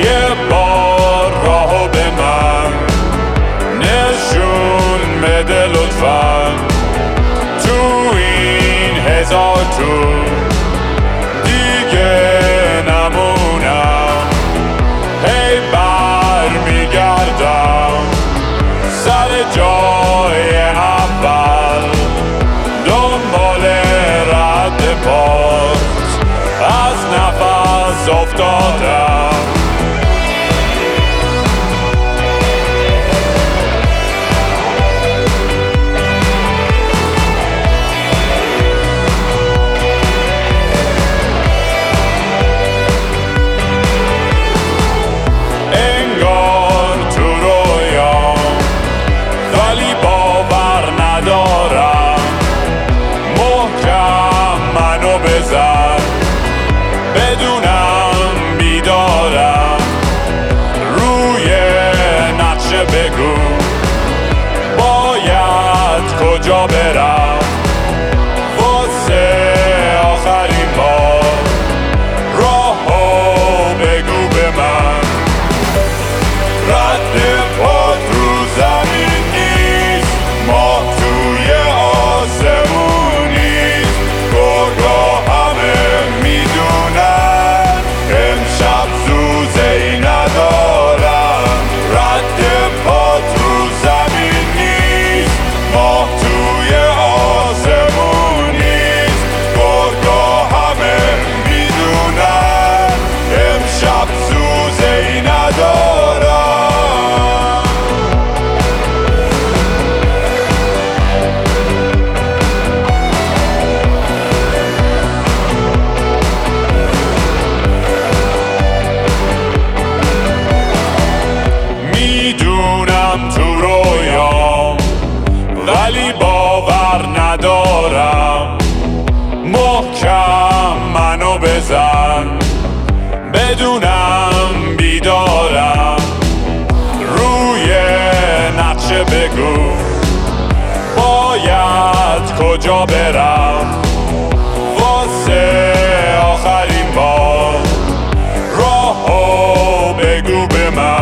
Yeah, boy. زد بدونم بیدارم. روی نقشه بگو. باید کجا برم؟ کجا برم؟ واسه آخرین بار. راهو بگو به من.